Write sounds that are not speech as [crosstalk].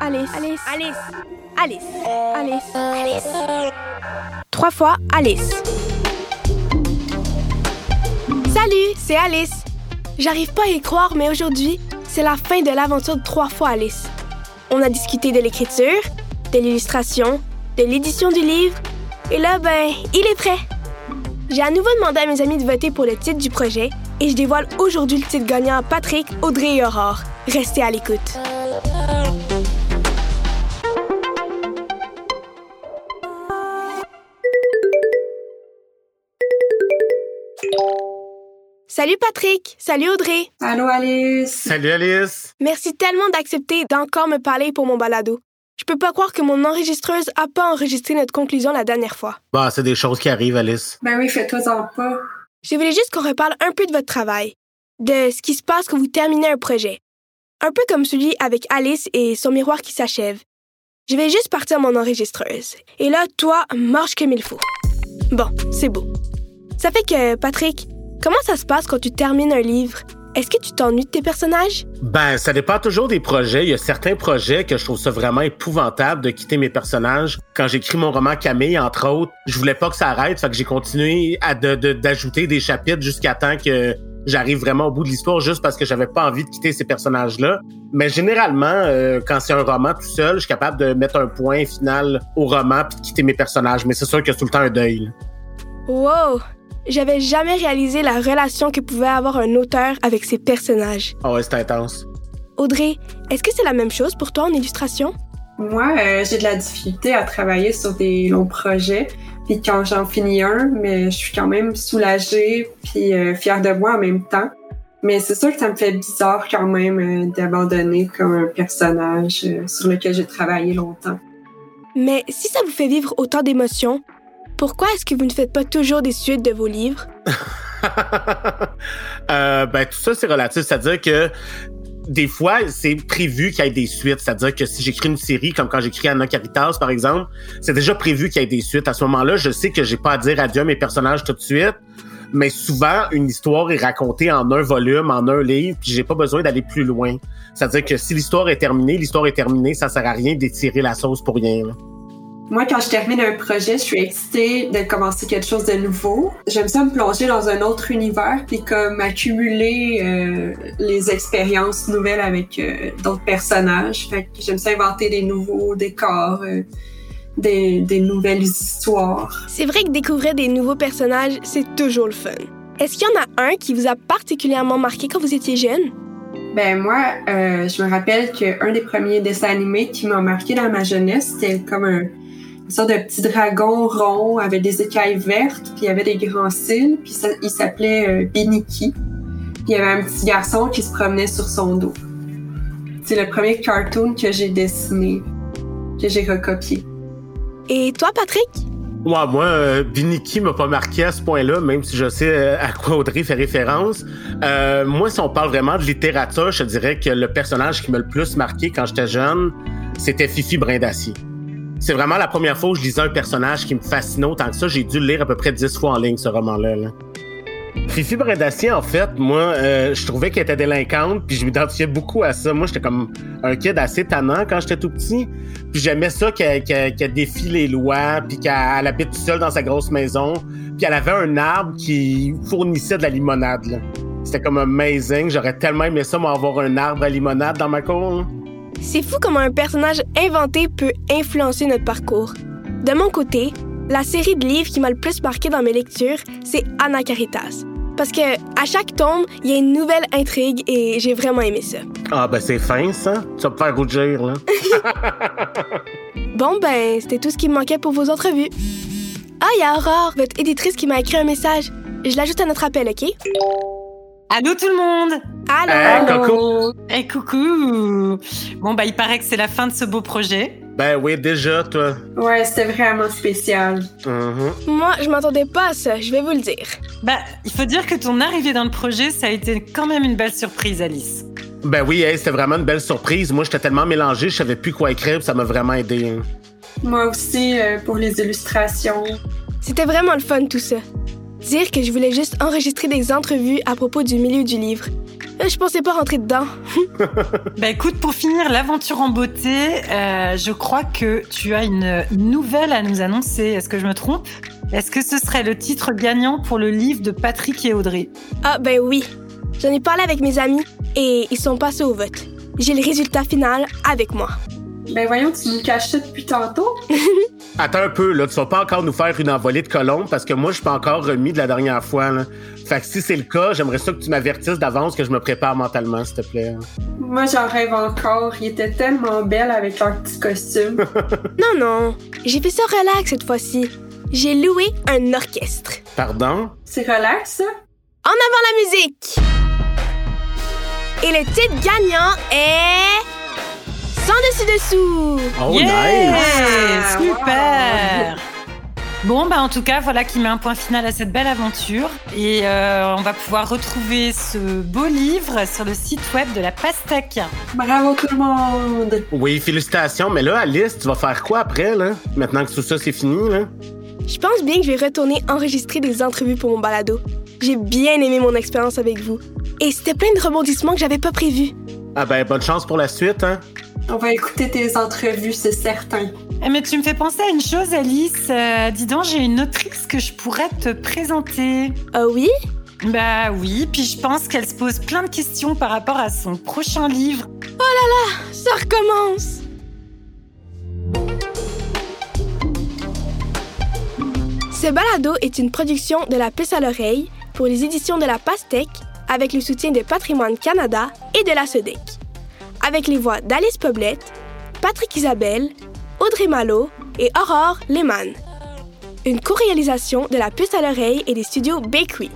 Alice, Alice, Alice, Alice, Alice, Alice. Trois fois Alice. Salut, c'est Alice. J'arrive pas à y croire, mais aujourd'hui, c'est la fin de l'aventure de Trois fois Alice. On a discuté de l'écriture, de l'illustration, de l'édition du livre, et là, ben, il est prêt. J'ai à nouveau demandé à mes amis de voter pour le titre du projet, et je dévoile aujourd'hui le titre gagnant à Patrick, Audrey et Aurore. Restez à l'écoute. Salut Patrick, salut Audrey. Allô Alice. Salut Alice. Merci tellement d'accepter d'encore me parler pour mon balado. Je peux pas croire que mon enregistreuse a pas enregistré notre conclusion la dernière fois. Bah, c'est des choses qui arrivent, Alice. Ben oui, fais-toi-en pas. Je voulais juste qu'on reparle un peu de votre travail, de ce qui se passe quand vous terminez un projet. Un peu comme celui avec Alice et son miroir qui s'achève. Je vais juste partir mon enregistreuse. Et là, toi, marche comme il faut. Bon, c'est beau. Ça fait que, Patrick, comment ça se passe quand tu termines un livre? Est-ce que tu t'ennuies de tes personnages? Ben, ça dépend toujours des projets. Il y a certains projets que je trouve ça vraiment épouvantable de quitter mes personnages. Quand j'écris mon roman Camille, entre autres, je voulais pas que ça arrête, fait que j'ai continué à d'ajouter des chapitres jusqu'à temps que j'arrive vraiment au bout de l'histoire juste parce que j'avais pas envie de quitter ces personnages-là. Mais généralement, euh, quand c'est un roman tout seul, je suis capable de mettre un point final au roman puis de quitter mes personnages. Mais c'est sûr que c'est tout le temps un deuil. Wow! J'avais jamais réalisé la relation que pouvait avoir un auteur avec ses personnages. Ah ouais, c'est intense. Audrey, est-ce que c'est la même chose pour toi en illustration? Moi, euh, j'ai de la difficulté à travailler sur des longs projets. Puis quand j'en finis un, mais je suis quand même soulagée puis euh, fière de moi en même temps. Mais c'est sûr que ça me fait bizarre quand même euh, d'abandonner comme un personnage sur lequel j'ai travaillé longtemps. Mais si ça vous fait vivre autant d'émotions, pourquoi est-ce que vous ne faites pas toujours des suites de vos livres? [laughs] euh, ben, tout ça, c'est relatif. C'est-à-dire que des fois, c'est prévu qu'il y ait des suites. C'est-à-dire que si j'écris une série, comme quand j'écris Anna Caritas, par exemple, c'est déjà prévu qu'il y ait des suites. À ce moment-là, je sais que j'ai pas à dire adieu à mes personnages tout de suite. Mais souvent, une histoire est racontée en un volume, en un livre, puis j'ai pas besoin d'aller plus loin. C'est-à-dire que si l'histoire est terminée, l'histoire est terminée, ça sert à rien d'étirer la sauce pour rien. Moi, quand je termine un projet, je suis excitée de commencer quelque chose de nouveau. J'aime ça me plonger dans un autre univers, puis comme accumuler euh, les expériences nouvelles avec euh, d'autres personnages. Fait que j'aime ça inventer des nouveaux décors, euh, des, des nouvelles histoires. C'est vrai que découvrir des nouveaux personnages, c'est toujours le fun. Est-ce qu'il y en a un qui vous a particulièrement marqué quand vous étiez jeune? Ben moi, je me rappelle qu'un des premiers dessins animés qui m'a marqué dans ma jeunesse, c'était comme un une sorte de petit dragon rond avec des écailles vertes, puis il y avait des grands cils, puis ça, il s'appelait euh, Biniki. Puis il y avait un petit garçon qui se promenait sur son dos. C'est le premier cartoon que j'ai dessiné, que j'ai recopié. Et toi, Patrick? Ouais, moi, euh, Biniki m'a pas marqué à ce point-là, même si je sais euh, à quoi Audrey fait référence. Euh, moi, si on parle vraiment de littérature, je dirais que le personnage qui m'a le plus marqué quand j'étais jeune, c'était Fifi Brindacier. C'est vraiment la première fois où je lisais un personnage qui me fascinait autant que ça. J'ai dû le lire à peu près dix fois en ligne, ce roman-là. Fifi Brindacier, en fait, moi, euh, je trouvais qu'elle était délinquante, puis je m'identifiais beaucoup à ça. Moi, j'étais comme un kid assez tannant quand j'étais tout petit, puis j'aimais ça qu'elle défie les lois, puis qu'elle habite toute seule dans sa grosse maison, puis elle avait un arbre qui fournissait de la limonade. C'était comme amazing. J'aurais tellement aimé ça, moi, avoir un arbre à limonade dans ma cour. C'est fou comment un personnage inventé peut influencer notre parcours. De mon côté, la série de livres qui m'a le plus marqué dans mes lectures, c'est Anna Caritas. Parce que à chaque tome, il y a une nouvelle intrigue et j'ai vraiment aimé ça. Ah ben c'est fin ça, vas me faire rougir là. [laughs] bon ben, c'était tout ce qui me manquait pour vos entrevues. Ah, il y a Aurore, votre éditrice qui m'a écrit un message. Je l'ajoute à notre appel, OK? Allô tout le monde Allô coucou hey, coucou Bon bah il paraît que c'est la fin de ce beau projet. Ben oui, déjà, toi. Ouais, c'était vraiment spécial. Mm-hmm. Moi, je m'attendais pas à ça, je vais vous le dire. Bah, il faut dire que ton arrivée dans le projet, ça a été quand même une belle surprise, Alice. Ben oui, c'était vraiment une belle surprise. Moi, j'étais tellement mélangé, je savais plus quoi écrire, ça m'a vraiment aidé. Hein. Moi aussi, euh, pour les illustrations. C'était vraiment le fun tout ça. Dire que je voulais juste enregistrer des entrevues à propos du milieu du livre. Euh, Je pensais pas rentrer dedans. [laughs] Bah écoute, pour finir l'aventure en beauté, euh, je crois que tu as une nouvelle à nous annoncer. Est-ce que je me trompe? Est-ce que ce serait le titre gagnant pour le livre de Patrick et Audrey? Ah ben oui. J'en ai parlé avec mes amis et ils sont passés au vote. J'ai le résultat final avec moi. Ben voyons, tu nous caches ça depuis tantôt. [laughs] Attends un peu, là, tu vas pas encore nous faire une envolée de colombes parce que moi, je suis pas encore remis de la dernière fois. Là. Fait que si c'est le cas, j'aimerais ça que tu m'avertisses d'avance que je me prépare mentalement, s'il te plaît. Moi, j'en rêve encore. Il était tellement belle avec leur petit costume. [laughs] Non, non. J'ai fait ça relax cette fois-ci. J'ai loué un orchestre. Pardon? C'est relax, ça? En avant la musique! Et le titre gagnant est. Dessus-dessous! Oh, Yeah! nice! Super Bon, bah en tout cas, voilà qui met un point final à cette belle aventure. Et euh, on va pouvoir retrouver ce beau livre sur le site web de la Pastèque. Bravo tout le monde! Oui, félicitations, mais là, Alice, tu vas faire quoi après, là? Maintenant que tout ça, c'est fini, là? Je pense bien que je vais retourner enregistrer des entrevues pour mon balado. J'ai bien aimé mon expérience avec vous. Et c'était plein de rebondissements que j'avais pas prévus. Ah ben, bonne chance pour la suite, hein? On va écouter tes entrevues, c'est certain. Eh, mais tu me fais penser à une chose, Alice. Euh, dis donc, j'ai une autrice que je pourrais te présenter. Ah oui? Bah oui, puis je pense qu'elle se pose plein de questions par rapport à son prochain livre. Ça recommence! Ce balado est une production de la puce à l'oreille pour les éditions de la Pastèque avec le soutien de Patrimoine Canada et de la SEDEC. Avec les voix d'Alice Poblette, Patrick Isabelle, Audrey Malo et Aurore Lehmann. Une co-réalisation de la puce à l'oreille et des studios Bakery.